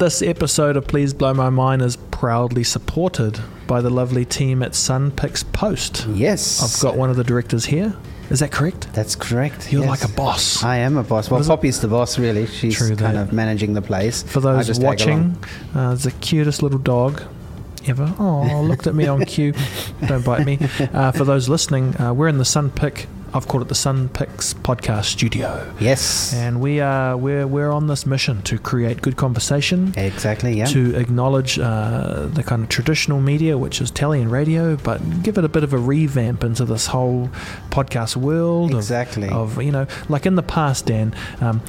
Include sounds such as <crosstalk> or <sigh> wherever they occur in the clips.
This episode of Please Blow My Mind is proudly supported by the lovely team at Sunpix Post. Yes. I've got one of the directors here. Is that correct? That's correct. You're yes. like a boss. I am a boss. Well, it? Poppy's the boss, really. She's True kind that. of managing the place. For those watching, uh, it's the cutest little dog ever. Oh, looked at me on cue. <laughs> Don't bite me. Uh, for those listening, uh, we're in the Sunpix. I've called it the Sunpix Podcast Studio, Yes. and we are we're we're on this mission to create good conversation. exactly, yeah. To acknowledge uh, the kind of traditional media, which is telly and radio, but give it a bit of a revamp into this whole podcast world. of- Exactly. Of, you know, like in the past, Dan, um,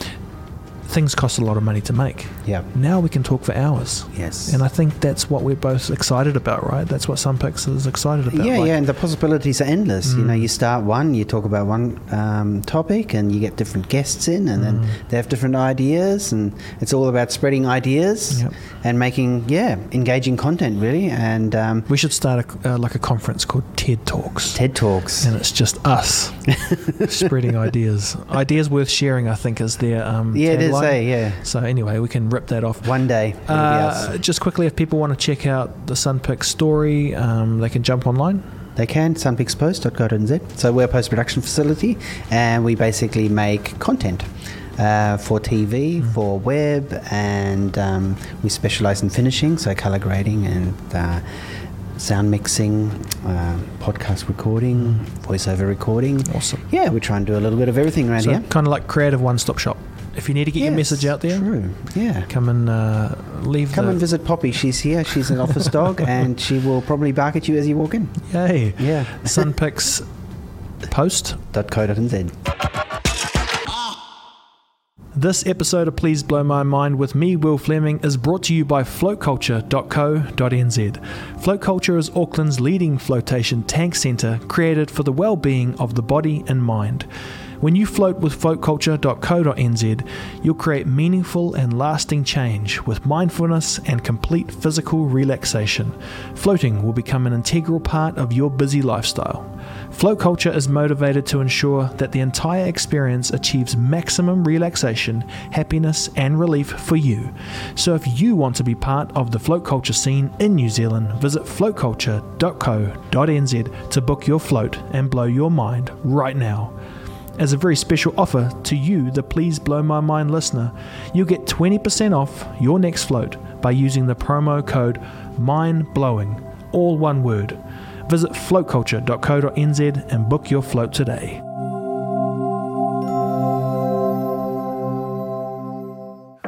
things cost a lot of money to make. yeah. Now we can talk for hours. Yes. And I think that's what we're both excited about, right? That's what Sunpix is excited about. yeah, like- yeah, and the possibilities are endless. You know, Mm. you start one, you talk about one um, topic, and you get different guests in, and Mm. then they have different ideas, and it's all about spreading ideas Yep. and making, yeah, engaging content, really. And um, We should start a, uh, like a conference called TED Talks. TED Talks. and it's just us <laughs> spreading ideas. Ideas worth sharing, I think, is their um, yeah, it eh? Yeah. So anyway, we can rip that off. One day, it'll be us. Uh, just quickly, if people want to check out the Sunpix story, um, they can jump online. They can, sunpixpost.co.nz. So we're a post-production facility and we basically make content uh, for TV, for web, and um, we specialize in finishing, so color grading and uh, sound mixing, uh, podcast recording, voiceover recording. Awesome. Yeah, we try and do a little bit of everything around So here. kind of like creative one-stop shop. If you need to get your message out there, True. Yeah. come and uh, leave Come and visit Poppy. She's here. She's an office <laughs> dog, and she will probably bark at you as you walk in. Yay. Yeah. Sunpix post. This episode of Please Blow My Mind with me, Will Fleming, is brought to you by floatculture.co.nz. Float Culture is Auckland's leading flotation tank centre created for the well-being of the body and mind. When you float with floatculture.co.nz, you'll create meaningful and lasting change with mindfulness and complete physical relaxation. Floating will become an integral part of your busy lifestyle. Float Culture is motivated to ensure that the entire experience achieves maximum relaxation, happiness, and relief for you. So if you want to be part of the float culture scene in New Zealand, visit floatculture.co.nz to book your float and blow your mind right now. As a very special offer to you, the Please Blow My Mind listener, you'll get 20% off your next float by using the promo code MINDBLOWING, all one word. Visit floatculture.co.nz and book your float today.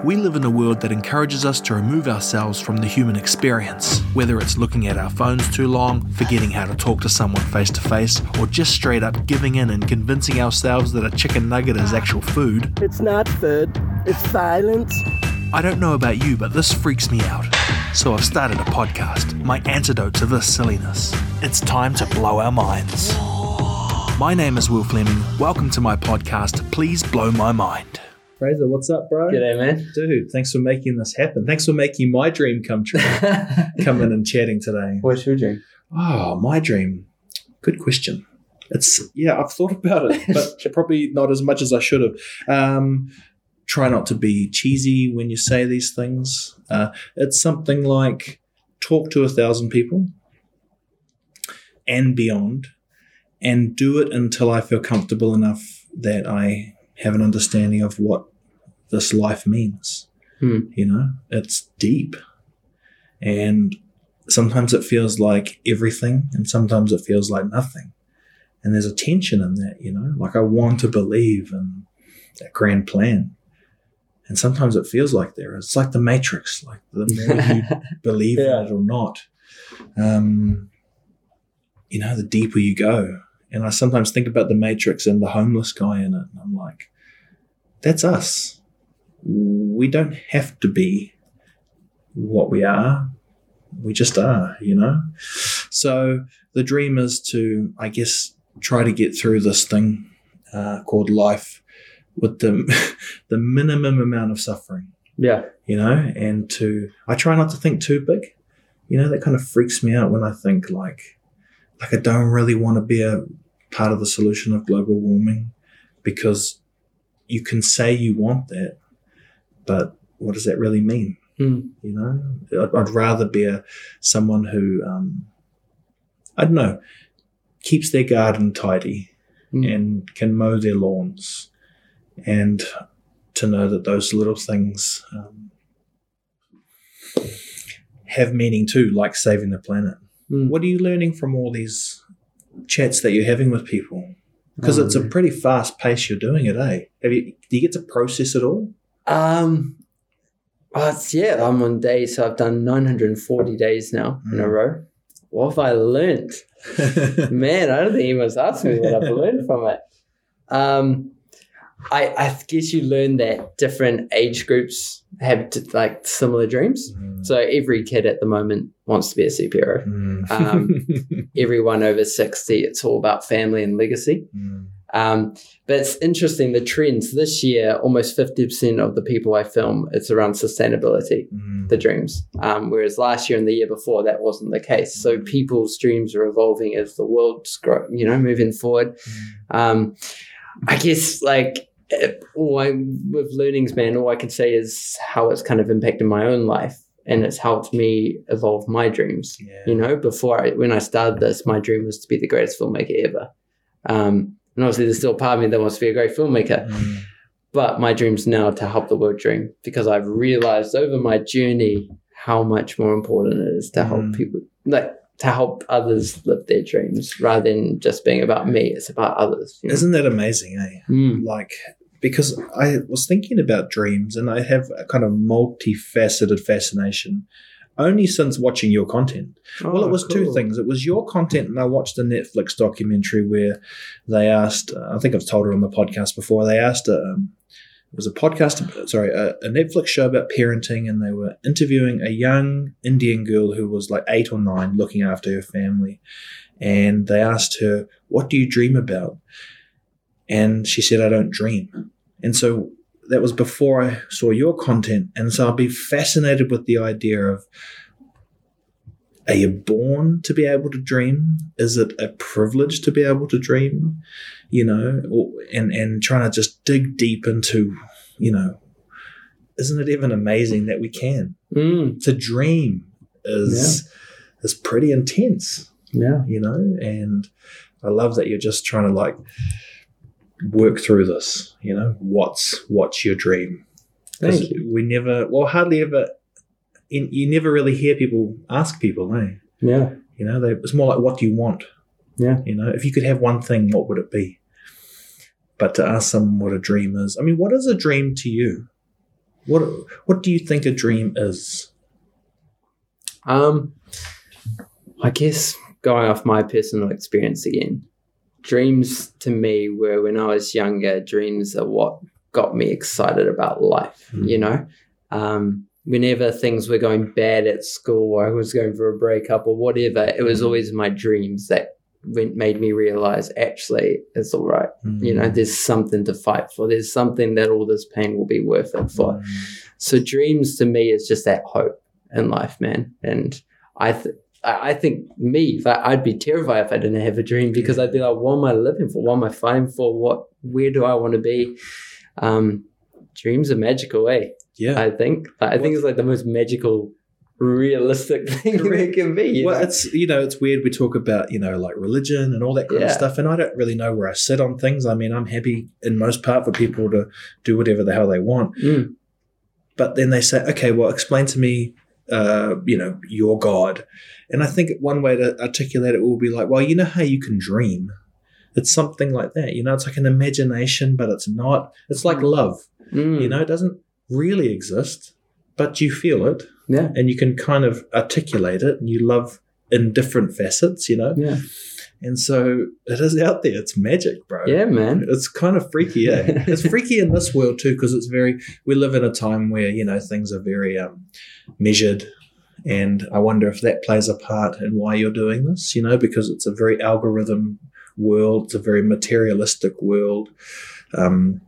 We live in a world that encourages us to remove ourselves from the human experience, whether it's looking at our phones too long, forgetting how to talk to someone face to face, or just straight up giving in and convincing ourselves that a chicken nugget is actual food. It's not food, it's silence. I don't know about you, but this freaks me out. So I've started a podcast, my antidote to this silliness. It's time to blow our minds. My name is Will Fleming. Welcome to my podcast, Please Blow My Mind. Fraser, what's up, bro? G'day, man. Dude, thanks for making this happen. Thanks for making my dream come true. <laughs> Coming and chatting today. What's your dream? Oh, my dream. Good question. It's yeah, I've thought about it, <laughs> but probably not as much as I should have. Um, try not to be cheesy when you say these things. Uh, it's something like talk to a thousand people and beyond, and do it until I feel comfortable enough that I have an understanding of what this life means. Hmm. You know, it's deep, and sometimes it feels like everything, and sometimes it feels like nothing. And there's a tension in that, you know. Like I want to believe in that grand plan, and sometimes it feels like there. It's like the Matrix. Like the more you <laughs> believe Yeah. in it or not, um, you know, the deeper you go. And I sometimes think about the Matrix and the homeless guy in it, and I'm like, that's us. We don't have to be what we are. We just are, you know? So the dream is to, I guess, try to get through this thing uh, called life with the, <laughs> the minimum amount of suffering Yeah. you know, and to I try not to think too big. You know, that kind of freaks me out when I think like like I don't really want to be a part of the solution of global warming because you can say you want that, but what does that really mean? Mm. You know, I'd, I'd rather be a, someone who, um, I don't know, keeps their garden tidy Mm. and can mow their lawns, and to know that those little things um, have meaning too, like saving the planet. Mm. What are you learning from all these chats that you're having with people? Because it's a Um, pretty fast pace you're doing it, eh? Have you? Do you get to process it all? Um, well, yeah, I'm on day, so I've done 940 days now in a Mm. row. What have I learned? <laughs> Man, I don't think anyone's asked me what I've learned from it. Um, I, I guess you learn that different age groups have t- like similar dreams. Mm. So every kid at the moment wants to be a superhero. Mm. Um, <laughs> Everyone over 60, it's all about family and legacy. Mm. Um, but it's interesting the trends this year. Almost fifty percent of the people I film, it's around sustainability, Mm. the dreams. Um, whereas last year and the year before, that wasn't the case. So people's dreams are evolving as the world's grow, you know, moving forward. Um, I guess like all I, with learnings, man, all I can say is how it's kind of impacted my own life. And it's helped me evolve my dreams. Yeah. You know, before I, when I started this, my dream was to be the greatest filmmaker ever. Um, and obviously, there's still a part of me that wants to be a great filmmaker. Mm. But my dream's now to help the world dream because I've realized over my journey how much more important it is to help Mm. people, like to help others live their dreams rather than just being about me. It's about others. You know? Isn't that amazing, eh? Mm, Like, because I was thinking about dreams and I have a kind of multifaceted fascination only since watching your content. well, Oh, it was two things. It was your content, and I watched a Netflix documentary where they asked, uh, I think I've told her on the podcast before, they asked, um, it was a podcast, sorry, a, a Netflix show about parenting, and they were interviewing a young Indian girl who was like eight or nine looking after her family. And they asked her, What do you dream about? And she said, I don't dream. And so that was before I saw your content. And so I'd be fascinated with the idea of are you born to be able to dream? Is it a privilege to be able to dream? You know, or, and and trying to just dig deep into, you know, isn't it even amazing that we can? Mm, To dream is is pretty intense, yeah. you know, and I love that you're just trying to like work through this. You know, what's what's your dream? Thank you. We never, well, hardly ever. In, you never really hear people ask people, eh? Yeah. You know, they, it's more like, what do you want? Yeah. You know, if you could have one thing, what would it be? But to ask someone what a dream is, I mean, what is a dream to you? What What do you think a dream is? Um, I guess going off my personal experience again, dreams to me were when I was younger. Dreams are what got me excited about life. Mm. You know, um, whenever things were going bad at school, or I was going for a breakup or whatever, it was Mm. always my dreams that went, made me realize actually it's all right. You know, there's something to fight for. There's something that all this pain will be worth it for. Mm. So dreams to me is just that hope in life, man. And I th- I think me, I, I'd be terrified if I didn't have a dream because I'd be like, what am I living for? What am I fighting for? What where do I want to be? Um, dreams are magical, eh? yeah. I think. I think it's like the most magical, realistic <laughs> thing there can be. well, know? it's you know, it's weird. We talk about you know like religion and all that kind of stuff, and I don't really know where I sit on things. I mean, I'm happy in most part for people to do whatever the hell they want. Mm, but then they say, okay, well, explain to me, uh, you know, your God. And I think one way to articulate it will be like, well, you know how you can dream. It's something like that. You know, it's like an imagination, but it's not. It's like love. mm, You know, it doesn't really exist, but you feel it yeah, and you can kind of articulate it and you love in different facets, you know? yeah, And so it is out there. It's magic, bro. yeah, man. It's kind of freaky, eh? <laughs> it's freaky in this world too, because it's very. We live in a time where you know things are very um, measured, and I wonder if that plays a part in why you're doing this. You know, because it's a very algorithm world. It's a very materialistic world. Um,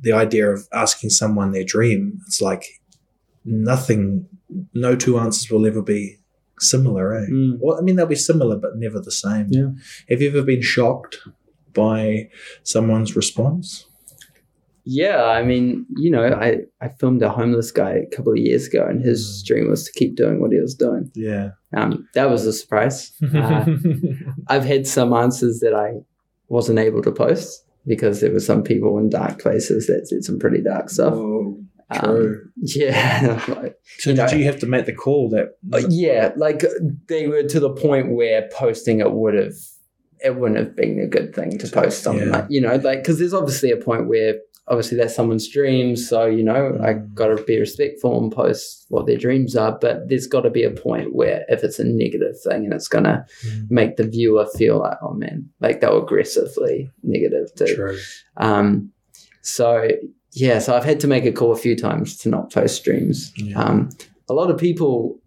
the idea of asking someone their dream, it's like nothing. No two answers will ever be similar, eh? Mm. Well, I mean, they'll be similar, but never the same. Yeah. Have you ever been shocked by someone's response? Yeah, I mean, you know, I, I filmed a homeless guy a couple of years ago, and his Mm. dream was to keep doing what he was doing. Yeah. Um, that was a surprise. Uh, <laughs> I've had some answers that I wasn't able to post because there were some people in dark places that said some pretty dark stuff. Whoa, Um, true. <laughs> yeah, <laughs> like, so you did know- you have to make the call that? Uh, yeah, like they were to the point where posting it would have it wouldn't have been a good thing to post something Yeah. like you know like because there's obviously a point where obviously that's someone's dreams so you know I Mm. got to be respectful and post what their dreams are but there's got to be a point where if it's a negative thing and it's gonna Mm, make the viewer feel like oh man like they're aggressively negative too True. um so yeah so I've had to make a call a few times to not post streams Yeah. um, a lot of people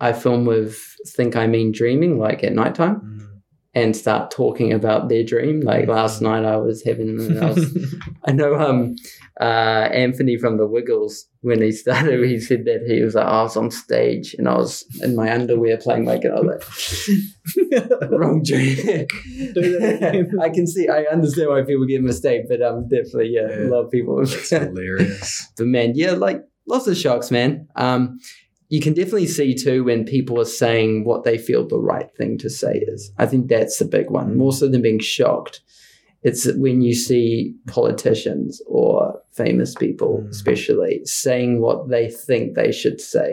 I film with think I mean dreaming, like at nighttime, Mm. And start talking about their dream. Like last night, I was having, I, was, <laughs> I know um, uh, Anthony from the Wiggles when he started, he said that he was like, I was on stage and I was in my underwear playing I was like, <laughs> wrong dream. Do that again. <laughs> I can see, I understand why people get mistake, but um, definitely, yeah, Yeah. a lot of people. That's hilarious. But man, yeah, like lots of shocks, man. Um, you can definitely see too when people are saying what they feel the right thing to say is. I think that's the big one. More so than being shocked, it's when you see politicians or famous people, Mm. especially, saying what they think they should say.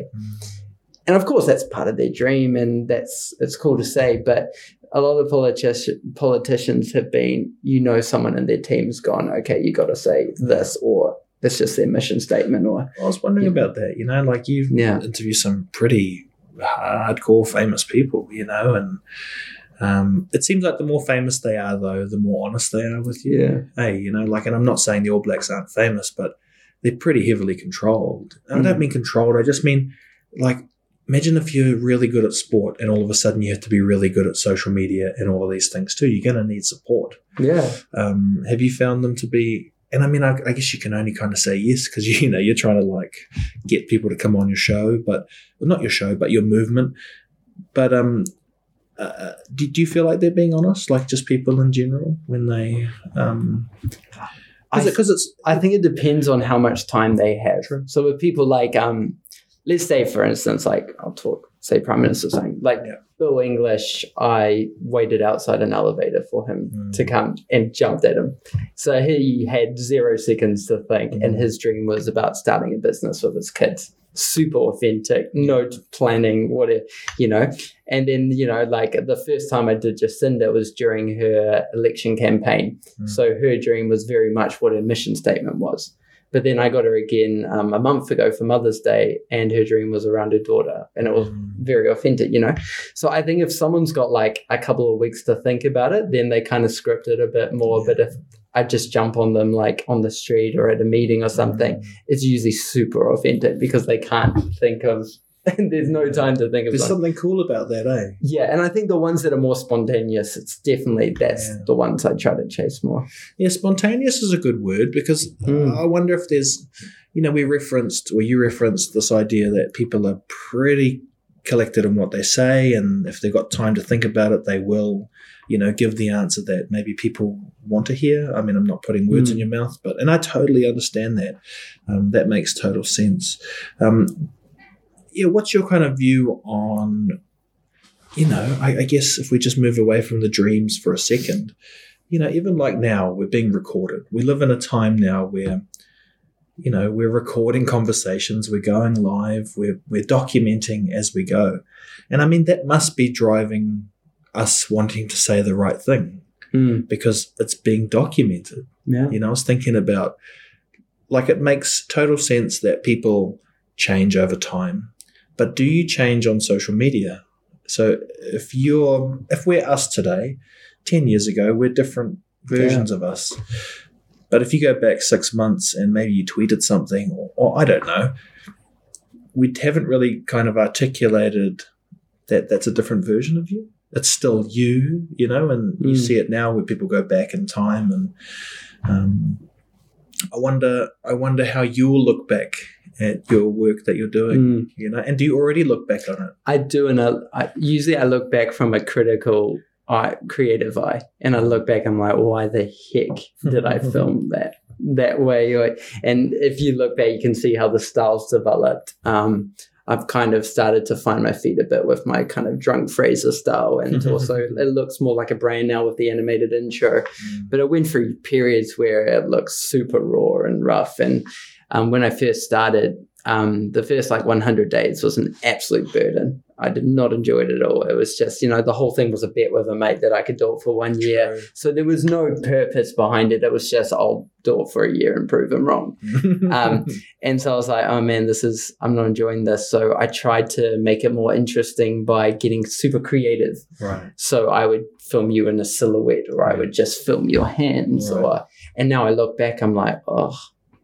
And of course, that's part of their dream, and that's it's cool to say. But a lot of politici- politicians have been, you know, someone in their team's gone, okay, you got to say this, or that's just their mission statement, or I was wondering about that. You know, like you Yeah. interview some pretty hardcore famous people. You know, and um, it seems like the more famous they are, though, the more honest they are with you. yeah, Hey, you know, like, and I'm not saying the All Blacks aren't famous, but they're pretty heavily controlled. I Mm. don't mean controlled. I just mean like. Imagine if you're really good at sport and all of a sudden you have to be really good at social media and all of these things too. You're going to need support. yeah, um, have you found them to be and i mean i, I guess you can only kind of say yes because <laughs> you know you're trying to like get people to come on your show but well, not your show but your movement but um uh, do, do you feel like they're being honest like just people in general when they um because it's I think it depends on how much time they have. True. So with people like, um, let's say for instance, like I'll talk, say Prime Minister saying, like Yeah. Bill English, I waited outside an elevator for him Mm. to come and jumped at him. So he had zero seconds to think, and Mm. his dream was about starting a business with his kids. Super authentic, no planning, whatever, you know. And then, you know, like the first time I did Jacinda was during her election campaign. Mm. So her dream was very much what her mission statement was. But then I got her again um, a month ago for Mother's Day, and her dream was around her daughter, and it was Mm. very authentic, you know. So I think if someone's got like a couple of weeks to think about it, then they kind of script it a bit more. But if I just jump on them like on the street or at a meeting or something, Mm. it's usually super authentic because they can't think of. <laughs> there's no time to think of there's something. something cool about that eh Yeah, and I think the ones that are more spontaneous, it's definitely that's Yeah. the ones I try to chase more. Yeah, spontaneous is a good word because Mm. I wonder if there's, you know, we referenced or you referenced this idea that people are pretty collected in what they say, and if they've got time to think about it, they will, you know, give the answer that maybe people want to hear. I mean, I'm not putting words Mm. in your mouth, but and I totally understand that. Um, that makes total sense. Um, yeah, what's your kind of view on? You know, I, I guess if we just move away from the dreams for a second, you know, even like now, we're being recorded. We live in a time now where, you know, we're recording conversations, we're going live, we're we're documenting as we go. And I mean that must be driving us wanting to say the right thing hmm. because it's being documented. Yeah. You know, I was thinking about like it makes total sense that people change over time. But do you change on social media? So if you're if we're us today, 10 years ago, we're different versions of us. But if you go back six months and maybe you tweeted something, or, or I don't know, we haven't really kind of articulated that that's a different version of you. It's still you, you know, and you Mm. see it now where people go back in time, and um, I wonder, I wonder how you'll look back at your work that you're doing, Mm. you know, and do you already look back on it? I do, and I, I usually I look back from a critical eye, creative eye, and I look back. I'm like, why the heck did I <laughs> film that? that way. And if you look back, you can see how the styles developed. Um, I've kind of started to find my feet a bit with my kind of drunk Fraser style, and <laughs> also it looks more like a brand now with the animated intro. But it went through periods where it looks super raw and rough. And um, when I first started, um, the first like 100 days was an absolute burden. I did not enjoy it at all. It was just, you know, the whole thing was a bet with a mate that I could do it for one year. True. So there was no purpose behind it. It was just, I'll do it for a year and prove them wrong. <laughs> Um, and so I was like, oh man, this is, I'm not enjoying this. So I tried to make it more interesting by getting super creative. right. So I would film you in a silhouette or I would just film your hands. Right. Or, and now I look back, I'm like, oh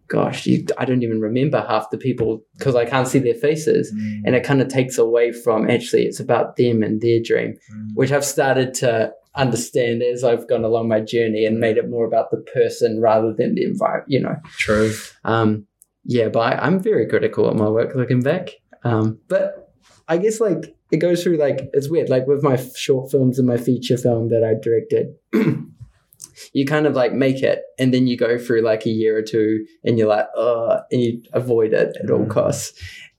gosh, you, I don't even remember half the people because I can't see their faces. Mm. And it kind of takes away from actually, it's about them and their dream, Mm. which I've started to understand as I've gone along my journey and made it more about the person rather than the environment, you know. True. Um, yeah, but I, I'm very critical of my work looking back. Um, but I guess like it goes through like it's weird. Like with my short films and my feature film that I directed, <clears throat> you kind of like make it, and then you go through like a year or two, and you're like, oh, and you avoid it at all Mm. costs.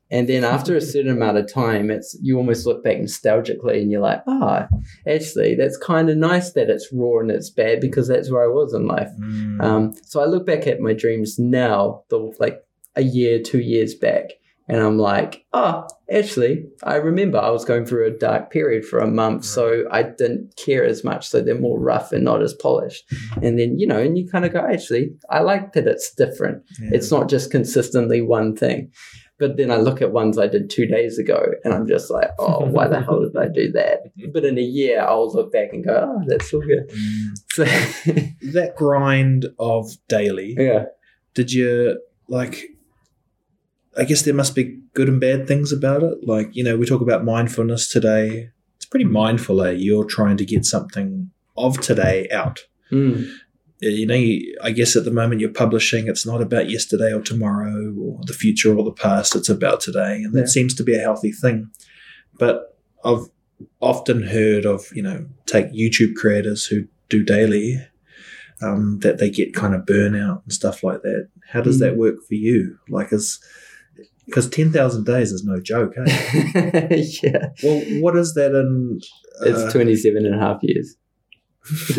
And then after a certain amount of time, it's you almost look back nostalgically, and you're like, ah, actually, that's kind of nice that it's raw and it's bad because that's where I was in life. Mm. Um, so I look back at my dreams now, the like a year, two years back, and I'm like, oh, actually, I remember I was going through a dark period for a month, so I didn't care as much. So they're more rough and not as polished. And then you know, and you kind of go, actually, I like that it's different. Yeah. It's not just consistently one thing. But then I look at ones I did two days ago, and I'm just like, oh, why the hell did I do that? But in a year, I'll look back and go, oh, that's all good. Mm. So, that grind of daily. yeah. Did you like? I guess there must be good and bad things about it. Like you know, we talk about mindfulness today. It's pretty mindful, eh? You're trying to get something of today out. Mm. You know, you- I guess at the moment you're publishing, it's not about yesterday or tomorrow or the future or the past, it's about today. And that seems to be a healthy thing. But I've often heard of, you know, take YouTube creators who do daily, um, that they get kind of burnout and stuff like that. How does Mm. that work for you? Like, is because 10,000 days is no joke, eh? <laughs> yeah. well, what is that in. It's uh, 27 and a half years. <laughs>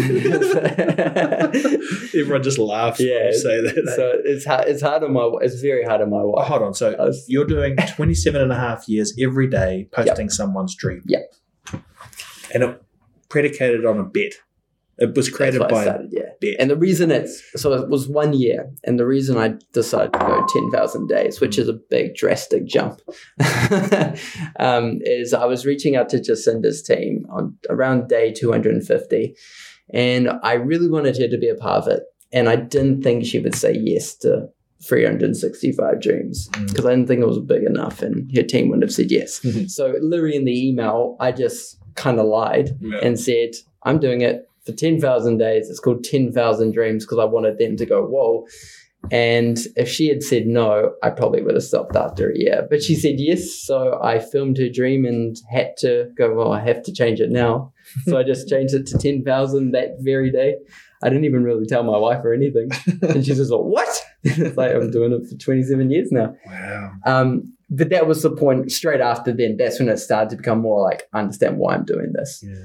Everyone just laughs when Yeah, you say that. so it's hard, it's hard on my it's very hard on my Oh, wife. hold on. So was- you're doing 27 and a half years every day posting someone's dream. Yep. And it predicated on a bet. It was created That's why I by started, yeah. bet. And the reason it's so it was one year, and the reason I decided to go ten thousand days, which is a big drastic jump, <laughs> um, is I was reaching out to Jacinda's team on around day two hundred and fifty, and I really wanted her to be a part of it, and I didn't think she would say yes to. 365 dreams Mm. because I didn't think it was big enough and her team wouldn't have said yes. Mhm. So, literally, in the email, I just kind of lied Yeah. and said, I'm doing it for 10,000 days. It's called 10,000 Dreams because I wanted them to go, whoa. And if she had said no, I probably would have stopped after a year. But she said yes. So I filmed her dream and had to go, well, I have to change it now. So I just changed it to 10,000 that very day. I didn't even really tell my wife or anything. And she's just like, what? <laughs> it's like, I'm doing it for 27 years now. wow. Um, but that was the point straight after then. That's when it started to become more like, I understand why I'm doing this. Yeah.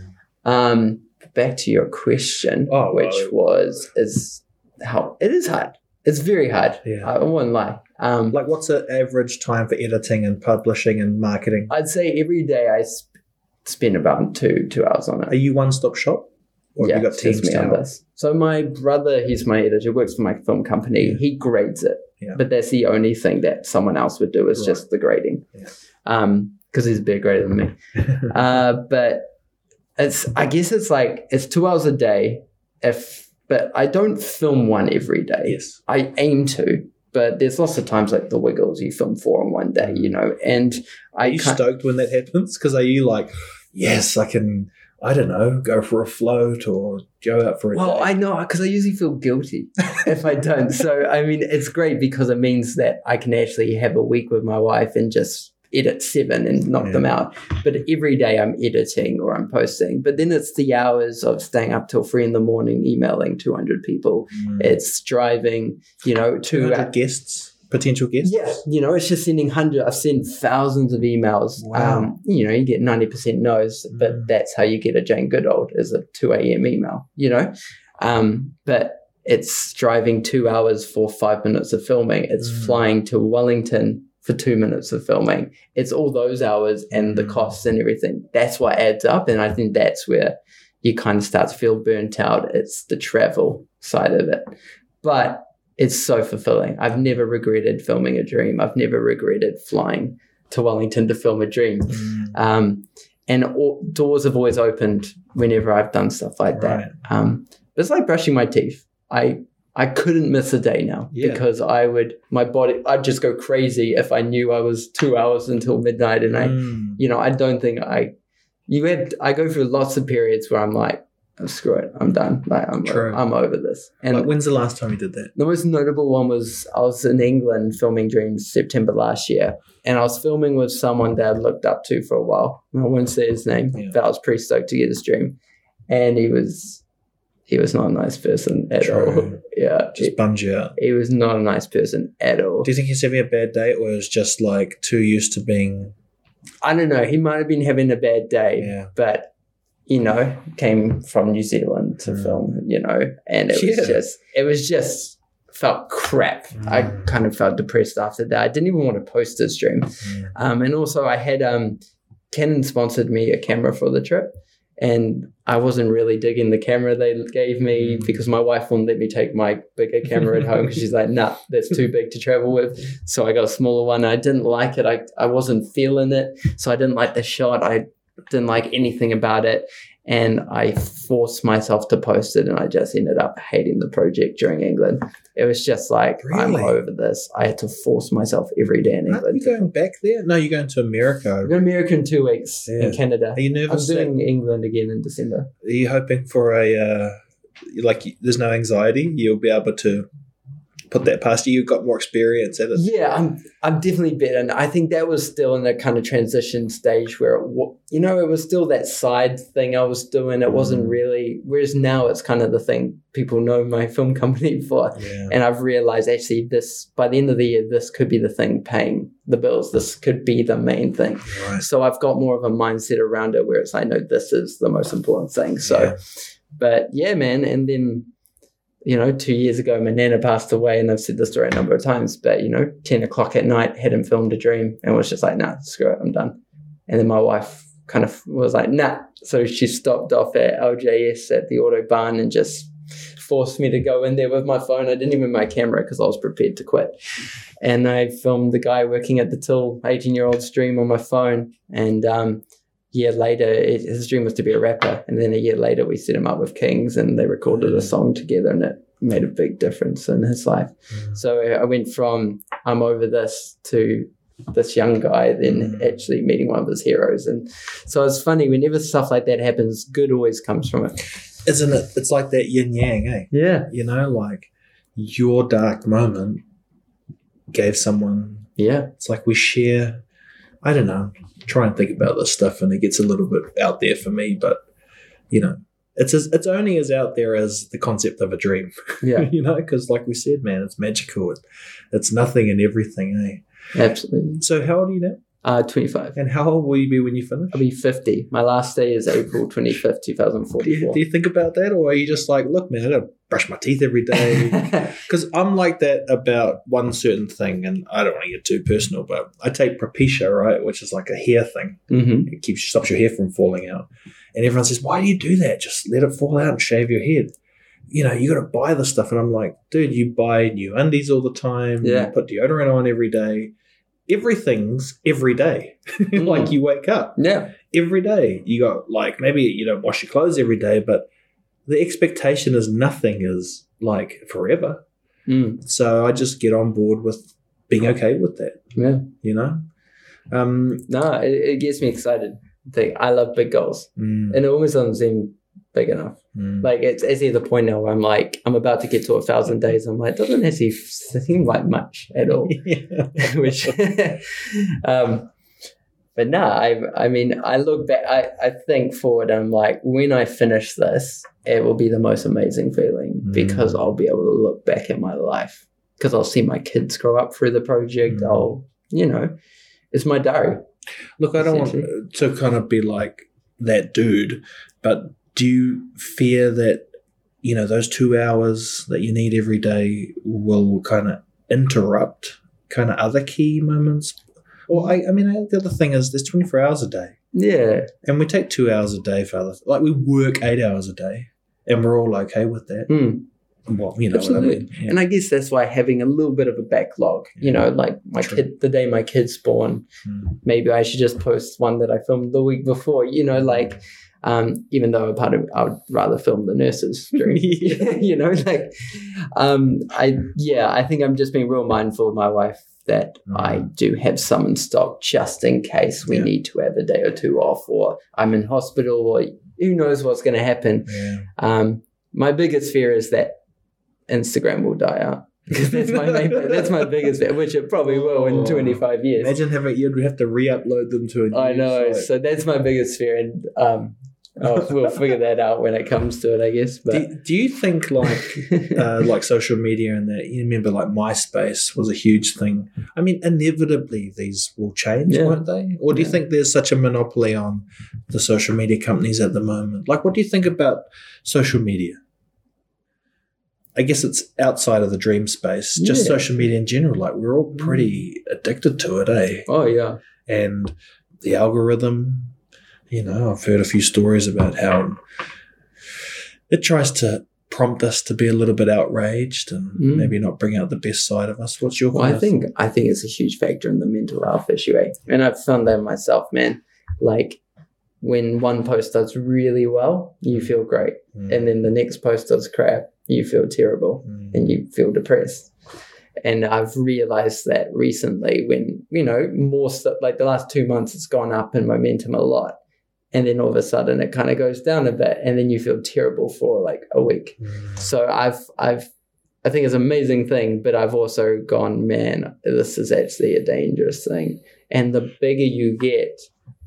Um, back to your question, Oh, which well- was is how it is hard. It's very hard. Yeah. I won't lie. Um, Like, what's the average time for editing and publishing and marketing? I'd say every day I sp- spend about two two hours on it. Are you one stop shop? Or yeah, have you got teams me on this. So my brother, he's my editor, works for my film company. Yeah. He grades it, Yeah. but that's the only thing that someone else would do is Right. just the grading. Yeah. Um, because he's a bit greater than me. <laughs> uh, but it's I guess it's like it's two hours a day. If but I don't film one every day. yes. I aim to, but there's lots of times like the Wiggles you film four in one day, you know, and Are I you stoked when that happens? Because are you like, yes, I can, I don't know, go for a float or go out for a well, day? I know because I usually feel guilty <laughs> if I don't. So I mean, it's great because it means that I can actually have a week with my wife and just edit seven and knock Yeah. them out. But every day I'm editing or I'm posting. But then it's the hours of staying up till three in the morning, emailing 200 people. Mm. It's driving, you know, two 200 guests, potential guests. yeah, you know, it's just sending hundred. I've sent thousands of emails. Wow. Um, you know, you get ninety percent no's, but Mm. that's how you get a Jane Goodall is a two a.m. email. You know, um, but it's driving two hours for five minutes of filming. It's Mm. flying to Wellington for two minutes of filming. It's all those hours and the Mm. costs and everything. That's what adds up, and I think that's where you kind of start to feel burnt out. It's the travel side of it, but it's so fulfilling. I've never regretted filming a dream. I've never regretted flying to Wellington to film a dream. Mm. Um, and all, doors have always opened whenever I've done stuff like Right. that. Um, it's like brushing my teeth. I I couldn't miss a day now Yeah. because I would my body I'd just go crazy if I knew I was two hours until midnight and I Mm. you know I don't think I you have I go through lots of periods where I'm like oh, screw it I'm done like I'm True. I'm over this and Like, when's the last time you did that? the most notable one was I was in England filming Dreams September last year, and I was filming with someone that I looked up to for a while. I won't say his name, Yeah. but I was pretty stoked to get his dream, and he was he was not a nice person at all. Yeah, Just he, bummed you out. he was not a nice person at all. Do you think he's having a bad day, or is just like too used to being? I don't know. He might have been having a bad day, Yeah. but you know, came from New Zealand to Mm. film, you know, and it was just, it was just felt crap. I Mm. kind of felt depressed after that. I didn't even want to post this stream. Mm. Um, and also, I had um, Canon sponsored me a camera for the trip, and I wasn't really digging the camera they gave me Mm. because my wife wouldn't let me take my bigger camera at home because she's like, "Nah, that's too big to travel with." So I got a smaller one. I didn't like it. I I wasn't feeling it, so I didn't like the shot. I didn't like anything about it. And I forced myself to post it, and I just ended up hating the project during England. It was just like, I'm over this. I had to force myself every day in England. Aren't you going back there? No, you're going to America. I'm going to America in two weeks Yeah. in Canada. Are you I'm nervous? that- doing England again in December. are you hoping for a uh, like? There's no anxiety. You'll be able to put that past you. You've got more experience at it. Yeah, I'm I'm definitely better. And I think that was still in a kind of transition stage where, it, you know, it was still that side thing I was doing. It wasn't Mm. really, whereas now it's kind of the thing people know my film <laughs> company for. Yeah. And I've realized actually this, by the end of the year, this could be the thing paying the bills. This could be the main thing. Right. So I've got more of a mindset around it where it's I know this is the most important thing. So, Yeah. but yeah, man. And then, you know, two years ago, my nana passed away, and I've said this story a number of times. But you know, ten o'clock at night, hadn't filmed a dream, and was just like, nah, screw it, I'm done. And then my wife kind of was like, nah. So she stopped off at LJS at the Autobahn and just forced me to go in there with my phone. I didn't even my camera because I was prepared to quit. And I filmed the guy working at the till, 18 year old stream on my phone. And um, year later, it, his dream was to be a rapper. And then a year later, we set him up with Kings and they recorded a song together and it made a big difference in his life. Mm. So I went from I'm over this to this young guy, then Mm. actually meeting one of his heroes. And so it's funny, whenever stuff like that happens, good always comes from it. Isn't it? It's like that yin yang, eh? Yeah. You know, like your dark moment gave someone. Yeah. It's like we share. I don't know. Try and think about this stuff, and it gets a little bit out there for me. But you know, it's as, it's only as out there as the concept of a dream. <laughs> Yeah. you know, because like we said, man, it's magical. It, it's nothing and everything, eh? Absolutely. So how old are you now? Uh, 25. And how old will you be when you finish? I'll be 50. My last day is April 25th, Do you, 2044. do you think about that, or are you just like, look, man, I gotta brush my teeth every day? <laughs> Because I'm like that about one certain thing, and I don't want to get too personal, but I take Propecia, right, which is like a hair thing. hmm It keeps stops your hair from falling out, and everyone says, "Why do you do that? Just let it fall out and shave your head." You know, you got to buy the stuff, and I'm like, dude, you buy new undies all the time. Yeah. You put deodorant on every day. Everything's every day. <laughs> like you wake up Yeah. every day. You got like maybe you don't wash your clothes every day, but the expectation is nothing is like forever. Mm. So I just get on board with being okay with that, Yeah. you know? Um, No, it, it gets me excited. Think I love big goals. mm, And it always doesn't seem big enough. mm. Like it's at the point now where I'm like, I'm about to get to a thousand <laughs> days. I'm like, doesn't actually seem like much at all. <laughs> <laughs> Which um but nah, I I mean, I look back, I, I think forward, and I'm like, when I finish this, it will be the most amazing feeling Mm. because I'll be able to look back at my life because I'll see my kids grow up through the project. Mm. I'll, you know, it's my diary. Look, I don't want to kind of be like that dude, but do you fear that you know those two hours that you need every day will kind of interrupt kind of other key moments? Or I, I mean, the other thing is there's 24 hours a day, Yeah. and we take two hours a day for other, like we work eight hours a day, and we're all okay with that. Mm. Well, you know what I Absolutely. mean. Yeah. And I guess that's why having a little bit of a backlog, you know, like my True. kid, the day my kid's born, Mm. maybe I should just post one that I filmed the week before, you know, like, um, even though a part of I would rather film the nurses <laughs> during, <laughs> you know, like, um, I, yeah, I think I'm just being real mindful of my wife that Mm. I do have some in stock just in case we Yeah. need to have a day or two off or I'm in hospital or who knows what's going to happen. Yeah. Um, my biggest fear is that Instagram will die out. <laughs> Because that's my main, that's my biggest fear, which it probably will in Oh. 25 years. Imagine having you'd have to re-upload them to a. I know. site. So that's my biggest fear, and um, <laughs> oh, we'll figure that out when it comes to it, I guess. But do, do you think like <laughs> uh, like social media and that you remember like MySpace was a huge thing. I mean, inevitably these will change, Yeah. won't they? Or do you think there's such a monopoly on the social media companies at the moment? Like, what do you think about social media? I guess it's outside of the dream space, just Yeah. social media in general. Like, we're all pretty addicted to it, eh? oh yeah, and the algorithm. You know, I've heard a few stories about how it tries to prompt us to be a little bit outraged and Mm. maybe not bring out the best side of us. What's your? well, I think I think it's a huge factor in the mental health issue, eh? And I've found that myself, man. Like when one post does really well, you feel great, Mm, and then the next post does crap, you feel terrible. mm, and you feel depressed. And I've realized that recently when, you know, more stuff like the last two months, it's gone up in momentum a lot. And then all of a sudden it kind of goes down a bit and then you feel terrible for like a week. mm. So I've, I've, I think it's an amazing thing, but I've also gone, man, this is actually a dangerous thing. And the bigger you get,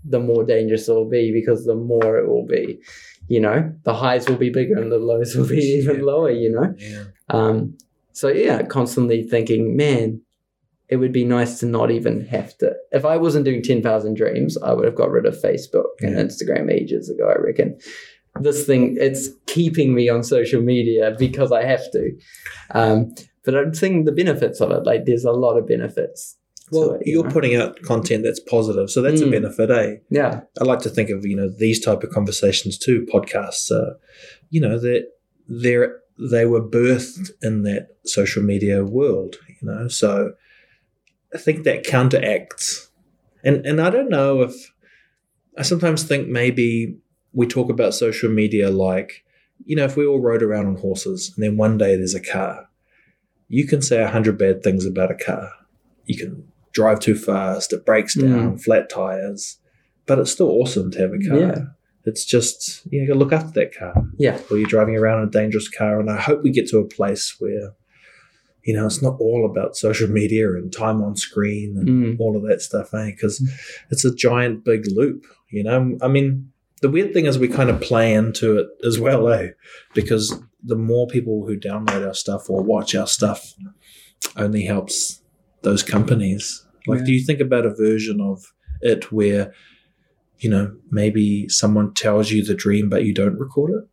the more dangerous it will be because the more it will be, you know, the highs will be bigger and the lows will be even Yeah. lower, you know? Yeah. Um, so yeah, constantly thinking, man, it would be nice to not even have to. If I wasn't doing ten thousand dreams, I would have got rid of Facebook and Instagram ages ago. I reckon. This thing, it's keeping me on social media because I have to. Um, but I'm seeing the benefits of it. Like, there's a lot of benefits. Well, it, you you're know? putting out content that's positive, so that's a Mm. benefit, eh? yeah, I like to think of you know these type of conversations too. Podcasts, uh, you know that they're they were birthed in that social media world. You know, so I think that counteracts, and and I don't know if I sometimes think maybe we talk about social media like you know if we all rode around on horses and then one day there's a car, you can say a hundred bad things about a car. You can drive too fast, it breaks mm. down, flat tires, but it's still awesome to have a car. Yeah. It's just you got to look after that car, yeah, or you're driving around in a dangerous car. And I hope we get to a place where, you know, it's not all about social media and time on screen and Mm. all of that stuff, eh? Because it's a giant big loop. You know, I mean, the weird thing is we kind of play into it as well, eh? Because the more people who download our stuff or watch our stuff, only helps those companies. Like, Yeah. do you think about a version of it where, you know, maybe someone tells you the dream but you don't record it,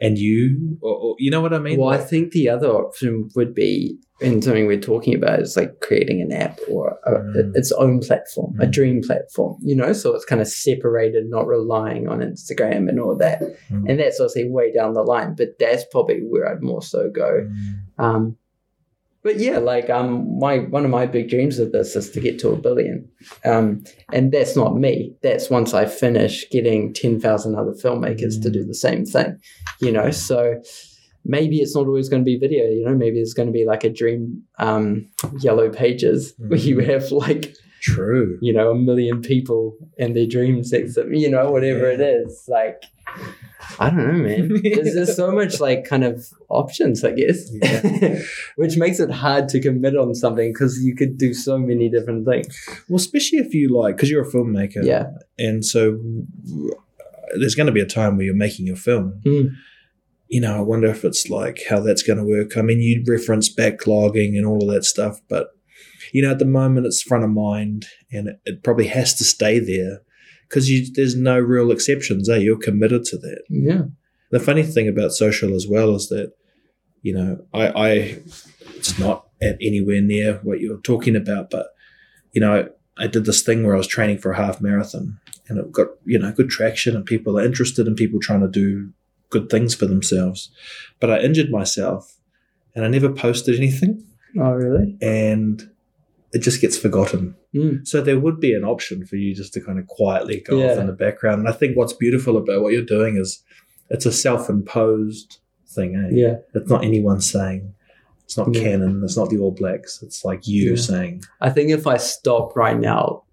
and you, or, or you know what I mean? well, I think the other option would be, and something we're talking about is like creating an app or a, Mm. its own platform, a Mm. dream platform, you know, so it's kind of separated, not relying on Instagram and all that. Mm. And that's obviously way down the line, but that's probably where I'd more so go. Um, but yeah, like um, my one of my big dreams of this is to get to a billion, um, and that's not me. That's once I finish getting ten thousand other filmmakers to do the same thing, you know. So maybe it's not always going to be video. You know, maybe it's going to be like a dream um, yellow pages where you have like True. you know a million people and their dreams, you know whatever it is. Like I don't know, man. <laughs> There's, there's so much like kind of options, I guess, Yeah. <laughs> which makes it hard to commit on something because you could do so many different things. Well, especially if you like, because you're a filmmaker. Yeah. And so there's going to be a time where you're making your film. Mm. You know, I wonder if it's like how that's going to work. I mean, you reference backlogging and all of that stuff, but you know, at the moment it's front of mind and it, it probably has to stay there because there's no real exceptions. Eh? You're committed to that. Yeah. The funny thing about social as well is that, you know, I, I it's not at anywhere near what you're talking about, but you know, I, I did this thing where I was training for a half marathon and it got, you know, good traction and people are interested in people trying to do good things for themselves. But I injured myself and I never posted anything Oh, really? and it just gets forgotten. Mm. So there would be an option for you just to kind of quietly go off in the background. And I think what's beautiful about what you're doing is it's a self-imposed thing. Eh? Yeah. It's not anyone saying. It's not Yeah. canon. It's not the All Blacks. It's like you Yeah. saying. I think if I stop right now,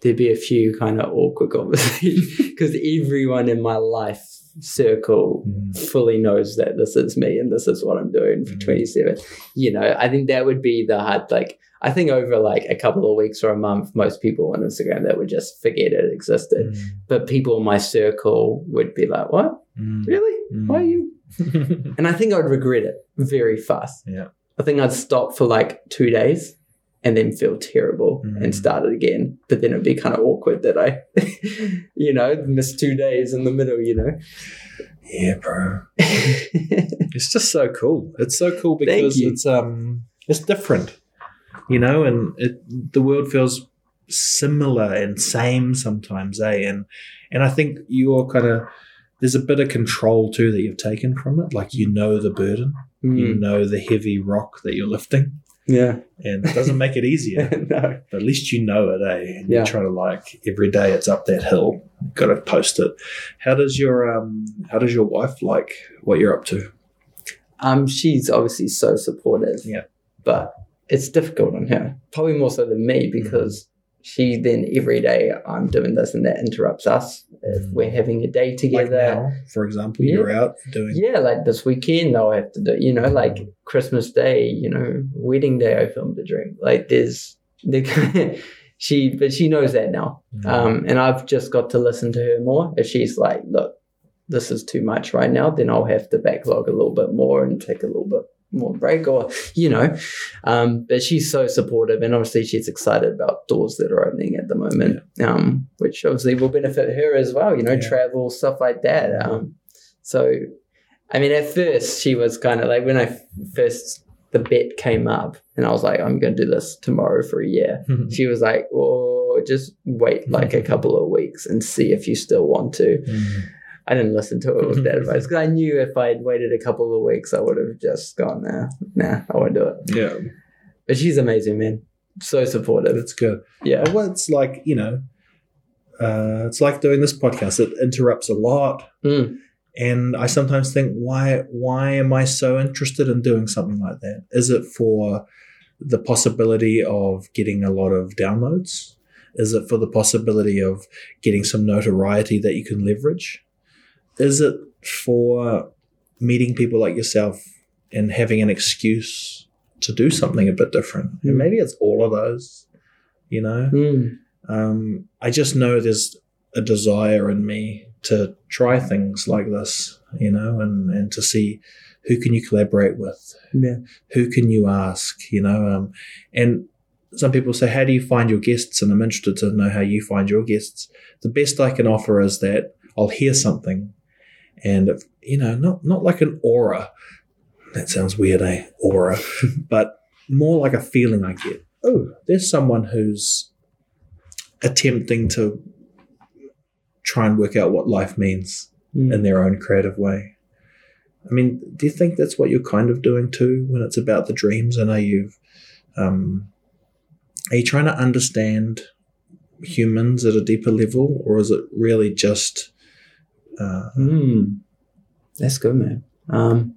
there'd be a few kind of awkward <laughs> conversations because everyone in my life circle Mm. fully knows that this is me and this is what I'm doing for Mhm. 27. You know, I think that would be the hard, like, I think over like a couple of weeks or a month, most people on Instagram that would just forget it existed. Mm. But people in my circle would be like, what? Mm. Really? Mm. Why are you? <laughs> And I think I'd regret it very fast. Yeah. I think I'd stop for like two days and then feel terrible Mm. and start it again. But then it'd be kind of awkward that I, <laughs> you know, miss two days in the middle, you know? yeah, bro. <laughs> It's just so cool. It's so cool because it's um it's different, you know, and it the world feels similar and same sometimes, eh? And and I think you're kind of there's a bit of control too that you've taken from it. Like you know the burden, you Mm. know the heavy rock that you're lifting, Yeah. and it doesn't make it easier. <laughs> no. but at least you know it, eh? And Yeah. you're trying to like every day it's up that hill. Got to post it. How does your um How does your wife like what you're up to? Um, she's obviously so supportive. Yeah. But it's difficult on her. Probably more so than me because she then every day I'm doing this and that interrupts us. If Mm. we're having a day Like together. now, for example, you're out doing. Yeah, like this weekend I'll have to do you know, like Christmas Day, you know, wedding day I filmed a dream. Like there's the <laughs> she but she knows that now. Mm. Um, and I've just got to listen to her more. If she's like, look, this is too much right now, then I'll have to backlog a little bit more and take a little bit more break or, you know. Um, but she's so supportive and obviously she's excited about doors that are opening at the moment, um, which obviously will benefit her as well, you know, Yeah. travel, stuff like that. Um, so, I mean, at first she was kind of like when i first, the bet came up and I was like, I'm going to do this tomorrow for a year she was like, "Well, just wait like a couple of weeks and see if you still want to." Mm. I didn't listen to it with that <laughs> advice because I knew if I'd waited a couple of weeks, I would have just gone, "Nah, nah, I won't do it." yeah, But she's amazing, man. So supportive. that's good. Yeah, Well, it's like you know, uh, it's like doing this podcast. It interrupts a lot, Mm. and I sometimes think, why? Why am I so interested in doing something like that? Is it for the possibility of getting a lot of downloads? Is it for the possibility of getting some notoriety that you can leverage? Is it for meeting people like yourself and having an excuse to do something a bit different? And Mm. maybe it's all of those, you know? Mm. Um, I just know there's a desire in me to try things like this, you know, and, and to see who can you collaborate with, yeah, who can you ask, you know, um, and some people say, how do you find your guests? And I'm interested to know how you find your guests. The best I can offer is that I'll hear something, and you know, not not like an aura. That sounds weird, eh? Aura, <laughs> but more like a feeling I get. Oh, there's someone who's attempting to try and work out what life means Mm. in their own creative way. I mean, do you think that's what you're kind of doing too when it's about the dreams? And are you, um, are you trying to understand humans at a deeper level, or is it really just, uh, Mm. That's good, man. Um,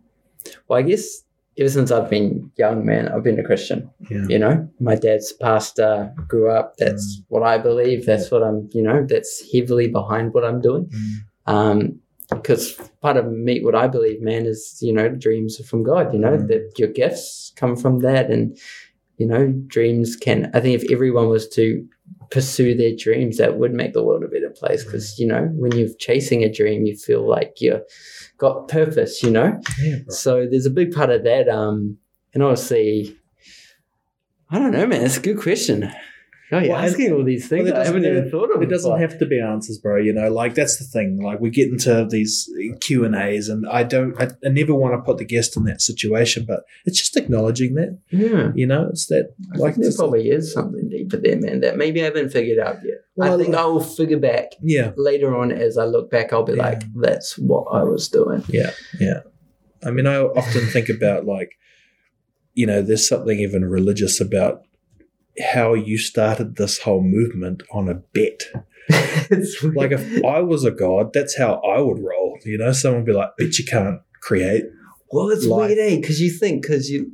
well, I guess ever since I've been young, man, I've been a Christian. yeah, you know my dad's pastor grew up that's what i believe that's what i'm you know that's heavily behind what i'm doing Mm. um because part of me, what I believe, man, is you know dreams are from God. You know Mm. that your gifts come from that, and you know dreams can. I think if everyone was to pursue their dreams, that would make the world a better place. Because you know when you're chasing a dream, you feel like you've got purpose. You know, Yeah, so there's a big part of that. Um, and obviously, I don't know, man. It's a good question. Oh, you're Well, asking all these things Well, I haven't even thought of. It doesn't before. have to be answers, bro. You know, like that's the thing. Like we get into these Q and A's, and I don't. I, I never want to put the guest in that situation, but it's just acknowledging that. Yeah. You know, it's that. I Like think there probably is something deeper there, man, that maybe I haven't figured out yet. Well, I think I will figure back Yeah, later on as I look back. I'll be Yeah. like, that's what I was doing. yeah, yeah. I mean, I often think about like, you know, there's something even religious about how you started this whole movement on a bet. it's. <laughs> Like if I was a god, that's how I would roll. You know, someone would be like, "Bet you can't create." well, it's life. weird, eh? Because you think, because you,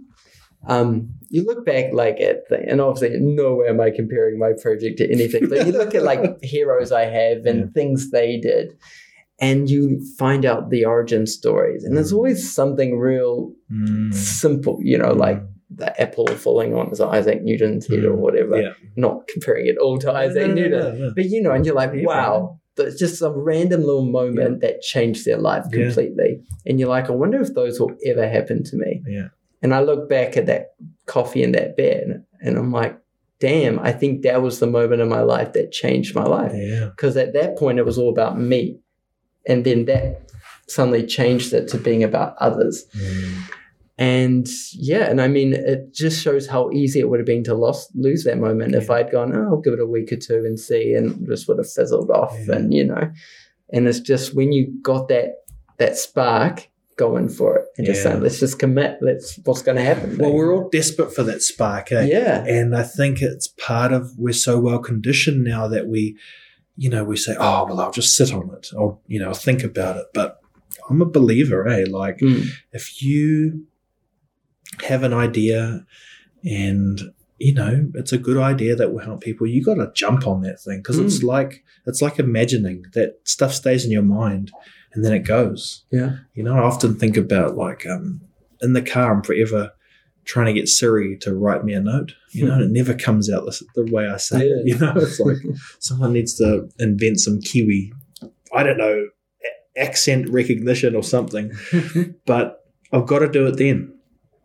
um, you look back like at thing, and obviously, no way am I comparing my project to anything. But you look at like <laughs> heroes I have and Yeah. things they did, and you find out the origin stories, and there's Mm. always something real Mm. simple, you know, like the apple falling on Isaac Newton's head or Mm. whatever. Yeah. Not comparing it all to Isaac No, no, Newton. no. But you know, and you're like, wow, that's just some random little moment that changed their life Yeah. completely. And you're like, I wonder if those will ever happen to me. Yeah. And I look back at that coffee in that bed and I'm like, damn, I think that was the moment in my life that changed my life. Yeah. Because at that point, it was all about me. And then that suddenly changed it to being about others. Mm. And yeah, and I mean, it just shows how easy it would have been to lost, lose that moment if I'd gone, oh, I'll give it a week or two and see, and just would have fizzled off. Yeah. And you know, and it's just when you got that that spark going for it and just saying, let's just commit. Let's what's going to happen. Well, mate?" we're all desperate for that spark, eh? yeah, And I think it's part of we're so well conditioned now that we, you know, we say, "Oh, well, I'll just sit on it. I'll, you know, think about it." But I'm a believer, eh? Like Mm. if you have an idea and you know it's a good idea that will help people. You got to jump on that thing because it's like it's like imagining that stuff stays in your mind and then it goes. Yeah, you know i often think about like um in the car i'm forever trying to get siri to write me a note you know and it never comes out the, the way i say it you know it's like <laughs> someone needs to invent some kiwi i don't know accent recognition or something. <laughs> But I've got to do it then.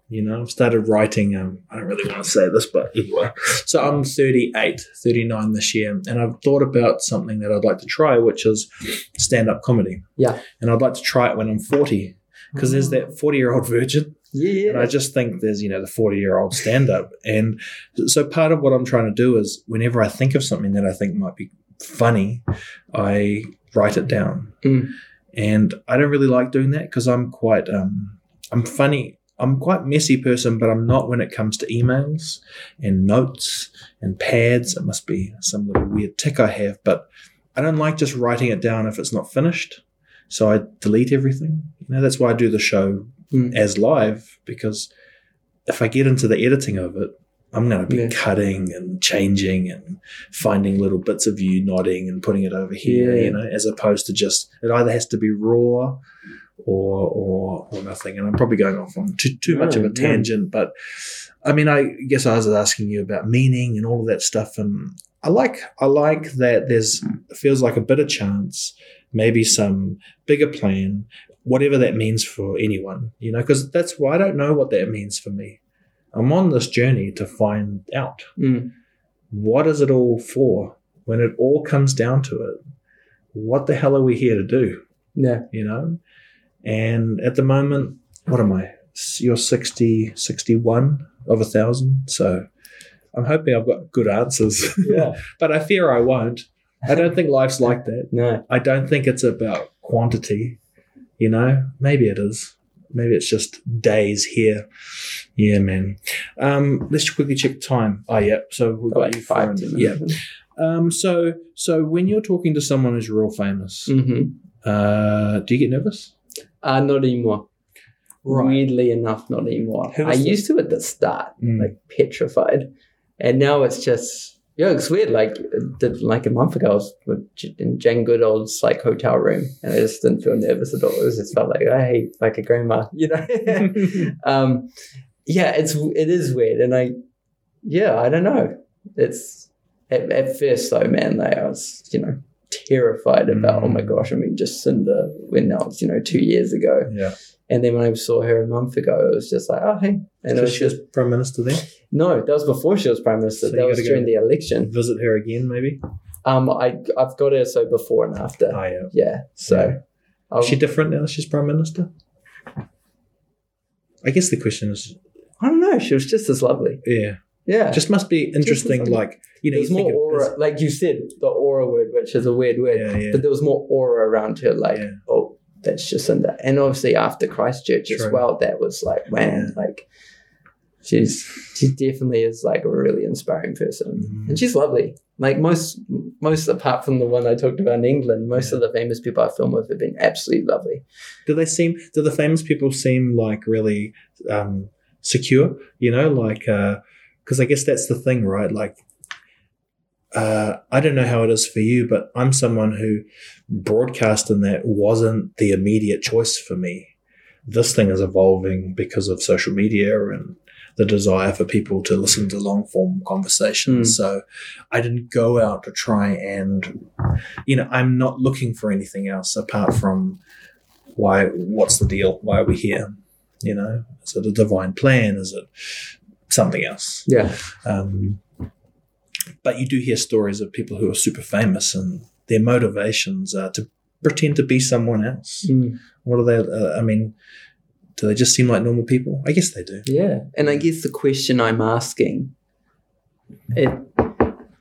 You know, I've started writing. Um, I don't really want to say this, but anyway. So I'm 38, 39 this year, and I've thought about something that I'd like to try, which is stand up comedy. Yeah. And I'd like to try it when I'm 40, because there's that 40 year old <laughs> virgin. yeah, And I just think there's, you know, the 40 year old stand up. And so part of what I'm trying to do is whenever I think of something that I think might be funny, I write it down. Mm. And I don't really like doing that because I'm quite, um, I'm funny. I'm quite messy person, but I'm not when it comes to emails and notes and pads. It must be some little weird tick I have, but I don't like just writing it down if it's not finished. So I delete everything. You know, that's why I do the show Mm. as live because if I get into the editing of it, I'm going to be Yeah. cutting and changing and finding little bits of you nodding and putting it over here, Yeah. you know, as opposed to just it either has to be raw or or or nothing. And I'm probably going off on too too much of a tangent, but I mean, I guess I was asking you about meaning and all of that stuff, and I like I like that there's feels like a bit of chance, maybe some bigger plan, whatever that means for anyone, you know, because that's why I don't know what that means for me. I'm on this journey to find out Mm. what is it all for when it all comes down to it. What the hell are we here to do? yeah, you know? And at the moment, what am I? You're 60, 61 of a thousand. So I'm hoping I've got good answers. yeah. <laughs> but I fear I won't. I don't think life's like that. <laughs> No, I don't think it's about quantity, you know? Maybe it is. Maybe it's just days here. Yeah, man. Um, let's quickly check time. Oh, yeah. So we've got like you five Yeah. Um, so so when you're talking to someone who's real famous, Mm-hmm. uh, do you get nervous? Uh, not anymore. Right. Weirdly enough, not anymore. I the- used to at the start, Mm. like petrified, and now it's just Yeah, it's weird. Like, did, like a month ago, I was in Jane Goodall's like hotel room, and I just didn't feel nervous at all. It was just felt like, hey, like a grandma, <laughs> you know. <laughs> um, yeah, it's it is weird, and I, yeah, I don't know. It's at, at first though, man. Like I was, you know, terrified about. Oh my Mm. gosh! I mean, just Jacinda when that was, you know, two years ago, Yeah. and then when I saw her a month ago, it was just like, oh hey, and So was she was just prime minister then. no, that was before she was prime minister. So that was during the election. Visit her again, maybe. Um, I I've got her so before and after. Oh yeah. Yeah, so Yeah. Is she different now? that She's prime minister. I guess the question is, I don't know. She was just as lovely. yeah, Yeah, just must be interesting. something. Like you know, there's you more aura, like you said, the aura word, which is a weird word, Yeah, yeah. but there was more aura around her. Like, Yeah. oh, that's Jacinda, and obviously after Christchurch as well, that was like, man, like she's she definitely is like a really inspiring person, Mhm. and she's lovely. Like most most apart from the one I talked about in England, most of the famous people I film with have been absolutely lovely. do they seem? Do the famous people seem like really um, secure? You know, like because I guess that's the thing, right? Like. Uh, I don't know how it is for you, but I'm someone who broadcasting that wasn't the immediate choice for me. This thing is evolving because of social media and the desire for people to listen to long form conversations. Mm. So I didn't go out to try and, you know, I'm not looking for anything else apart from why, what's the deal? Why are we here? You know, is it a divine plan? Is it something else? Yeah, Um, but you do hear stories of people who are super famous and their motivations are to pretend to be someone else. Mm. What are they? Uh, I mean, do they just seem like normal people? I guess they do. yeah. And I guess the question I'm asking, it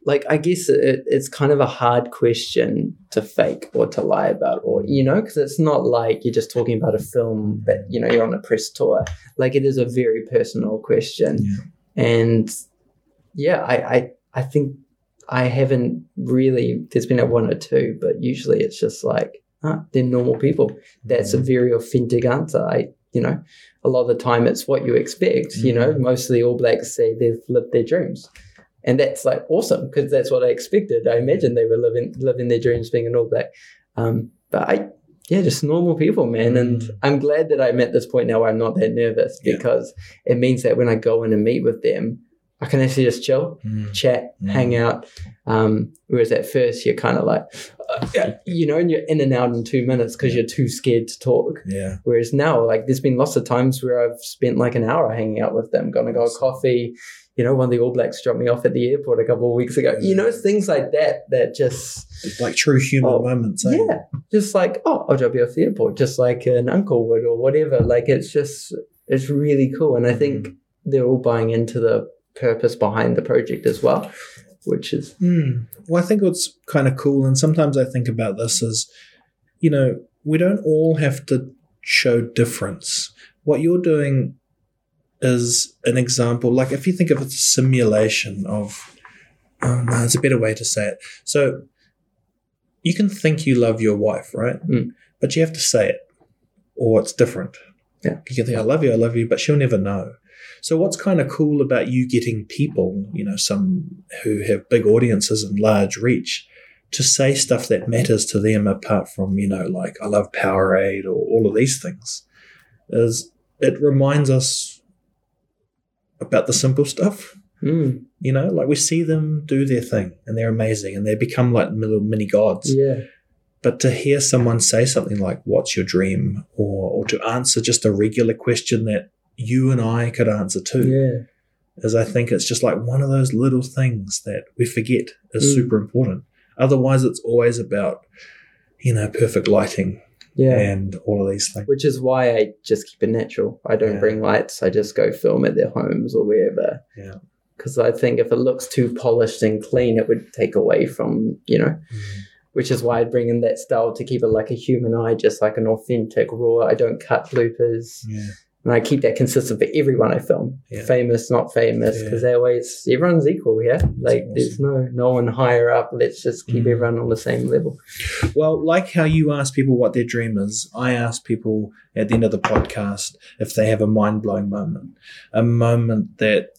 like I guess it, it's kind of a hard question to fake or to lie about, or you know, because it's not like you're just talking about a film that you know you're on a press tour. Like it is a very personal question, Yeah. and yeah, I, I I think I haven't really. There's been a one or two, but usually it's just like ah, they're normal people. That's a very authentic answer. I you know, a lot of the time it's what you expect. You know, most of the All Blacks say they've lived their dreams. And that's like awesome because that's what I expected. I imagined they were living living their dreams being an All Black. Um, but I, yeah, just normal people, man. And Mm. I'm glad that I'm at this point now where I'm not that nervous Yeah. because it means that when I go in and meet with them, I can actually just chill, Mm. chat, Mm. hang out. Um, whereas at first you're kind of like, you know, and you're in and out in two minutes because you're too scared to talk. Yeah. Whereas now, like, there's been lots of times where I've spent like an hour hanging out with them, gonna go a coffee. You know, one of the All Blacks dropped me off at the airport a couple of weeks ago. You know, things like that that just, It's like true human Oh, moments. eh? yeah, just like, oh, I'll drop you off the airport, just like an uncle would or whatever. Like, it's just, it's really cool. And I think they're all buying into the purpose behind the project as well, which is, Hmm. Well, I think what's kind of cool, and sometimes I think about this is, you know, we don't all have to show difference. What you're doing is an example. Like if you think of it as a simulation of, oh no, it's a better way to say it. So you can think you love your wife, right? Mm. But you have to say it, or it's different. Yeah. You can think, I love you, I love you, but she'll never know. So what's kind of cool about you getting people, you know, some who have big audiences and large reach, to say stuff that matters to them apart from, you know, like I love Powerade or all of these things, is it reminds us about the simple stuff. mm, You know, like we see them do their thing and they're amazing and they become like little mini gods. yeah, But to hear someone say something like, What's your dream? or, or to answer just a regular question that you and I could answer too, yeah, is I think it's just like one of those little things that we forget is Mm. super important. Otherwise, it's always about, you know, perfect lighting yeah. and all of these things. which is why I just keep it natural. I don't Yeah. bring lights. I just go film at their homes or wherever. Yeah. Because I think if it looks too polished and clean, it would take away from you know. Mm. Which is why I bring in that style to keep it like a human eye, just like an authentic raw. I don't cut bloopers, Yeah. And I keep that consistent for everyone I film. Yeah. Famous, not famous, Yeah. because they always everyone's equal. Yeah, like awesome. there's no no one higher up. Let's just keep Mm. everyone on the same level. Well, like how you ask people what their dream is, I ask people at the end of the podcast if they have a mind blowing moment, a moment that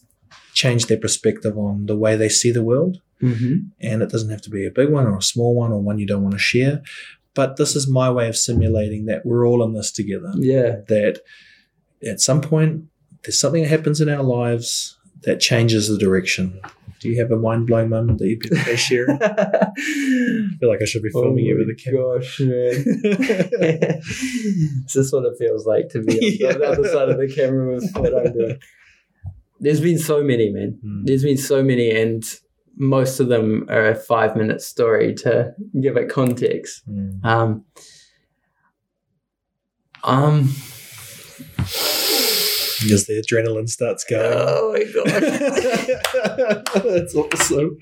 changed their perspective on the way they see the world. Mm-hmm. and it doesn't have to be a big one or a small one or one you don't want to share. But this is my way of simulating that we're all in this together. Yeah. That at some point there's something that happens in our lives that changes the direction. Do you have a mind blowing moment that you'd be okay sharing? <laughs> I feel like I should be filming you with a camera. Oh Gosh, man. <laughs> this is what it feels like to be on the other side of the camera with what I'm doing. There's been so many, man. Mm. There's been so many, and most of them are a five minute story to give it context. Mm. Um, um, As the adrenaline starts going. oh my god. <laughs> That's awesome.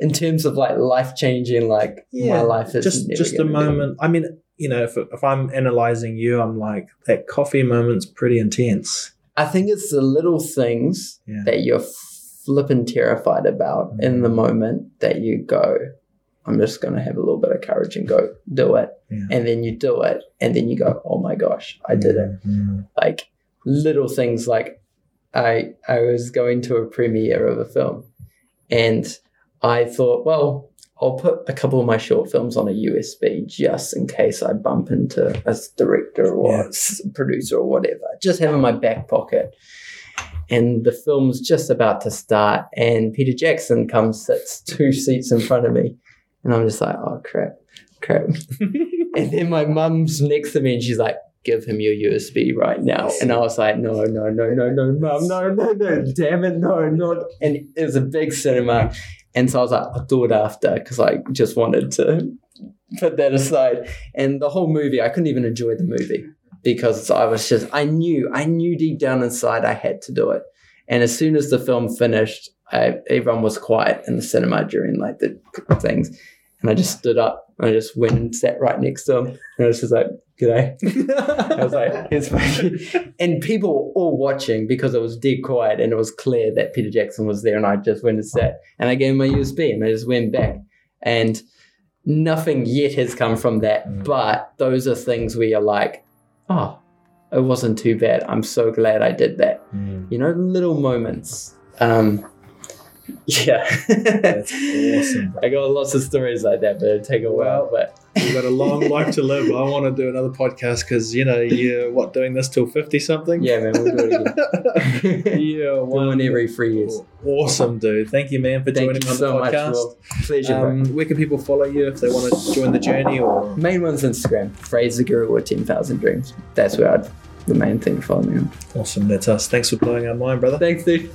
In terms of like life changing, like Yeah, my life is just just a moment. I mean, you know, if if I'm analyzing you, I'm like that coffee moment's pretty intense. I think it's the little things Yeah. that you're flipping terrified about in the mm. moment that you go, I'm just going to have a little bit of courage and go do it. Yeah. And then you do it. And then you go, oh my gosh, I did it. Mm. Like little things like I, I was going to a premiere of a film and I thought, well, I'll put a couple of my short films on a USB just in case I bump into a director or Yeah. s- producer or whatever. Just have in my back pocket. And the film's just about to start, and Peter Jackson comes, sits two seats in front of me, and I'm just like, oh crap, crap. <laughs> and then my mum's next to me, and she's like, give him your USB right now. And I was like, no, no, no, no, no, mum, no, no, no, damn it, no, not. And it was a big cinema. And so I was like, I'll do it after because I just wanted to put that aside. And the whole movie, I couldn't even enjoy the movie because I was just, I knew, I knew deep down inside I had to do it. And as soon as the film finished, I, everyone was quiet in the cinema during like the things. And I just stood up and I just went and sat right next to him. And I was just like, G'day. I was like, <laughs> here's my and people were all watching because it was dead quiet and it was clear that Peter Jackson was there and I just went and sat and I gave him my USB and I just went back and nothing yet has come from that Mm. but those are things where you're like oh it wasn't too bad I'm so glad I did that Mm. you know little moments um <laughs> yeah That's awesome. I got lots of stories like that but it'd take a while but You've got a long <laughs> life to live. I want to do another podcast because you know you're what doing this till fifty something. yeah man we'll do it again <laughs> yeah, one every three years Awesome, dude. Thank you, man, for Thank joining me on so the much, podcast. Will. Pleasure. Um, where can people follow you if they want to join the journey? Or Main one's Instagram, Fraser Guru or 10,000 Dreams. That's where I'd, the main thing to follow me on. awesome, that's us. Thanks for blowing our mind, brother. Thanks, dude.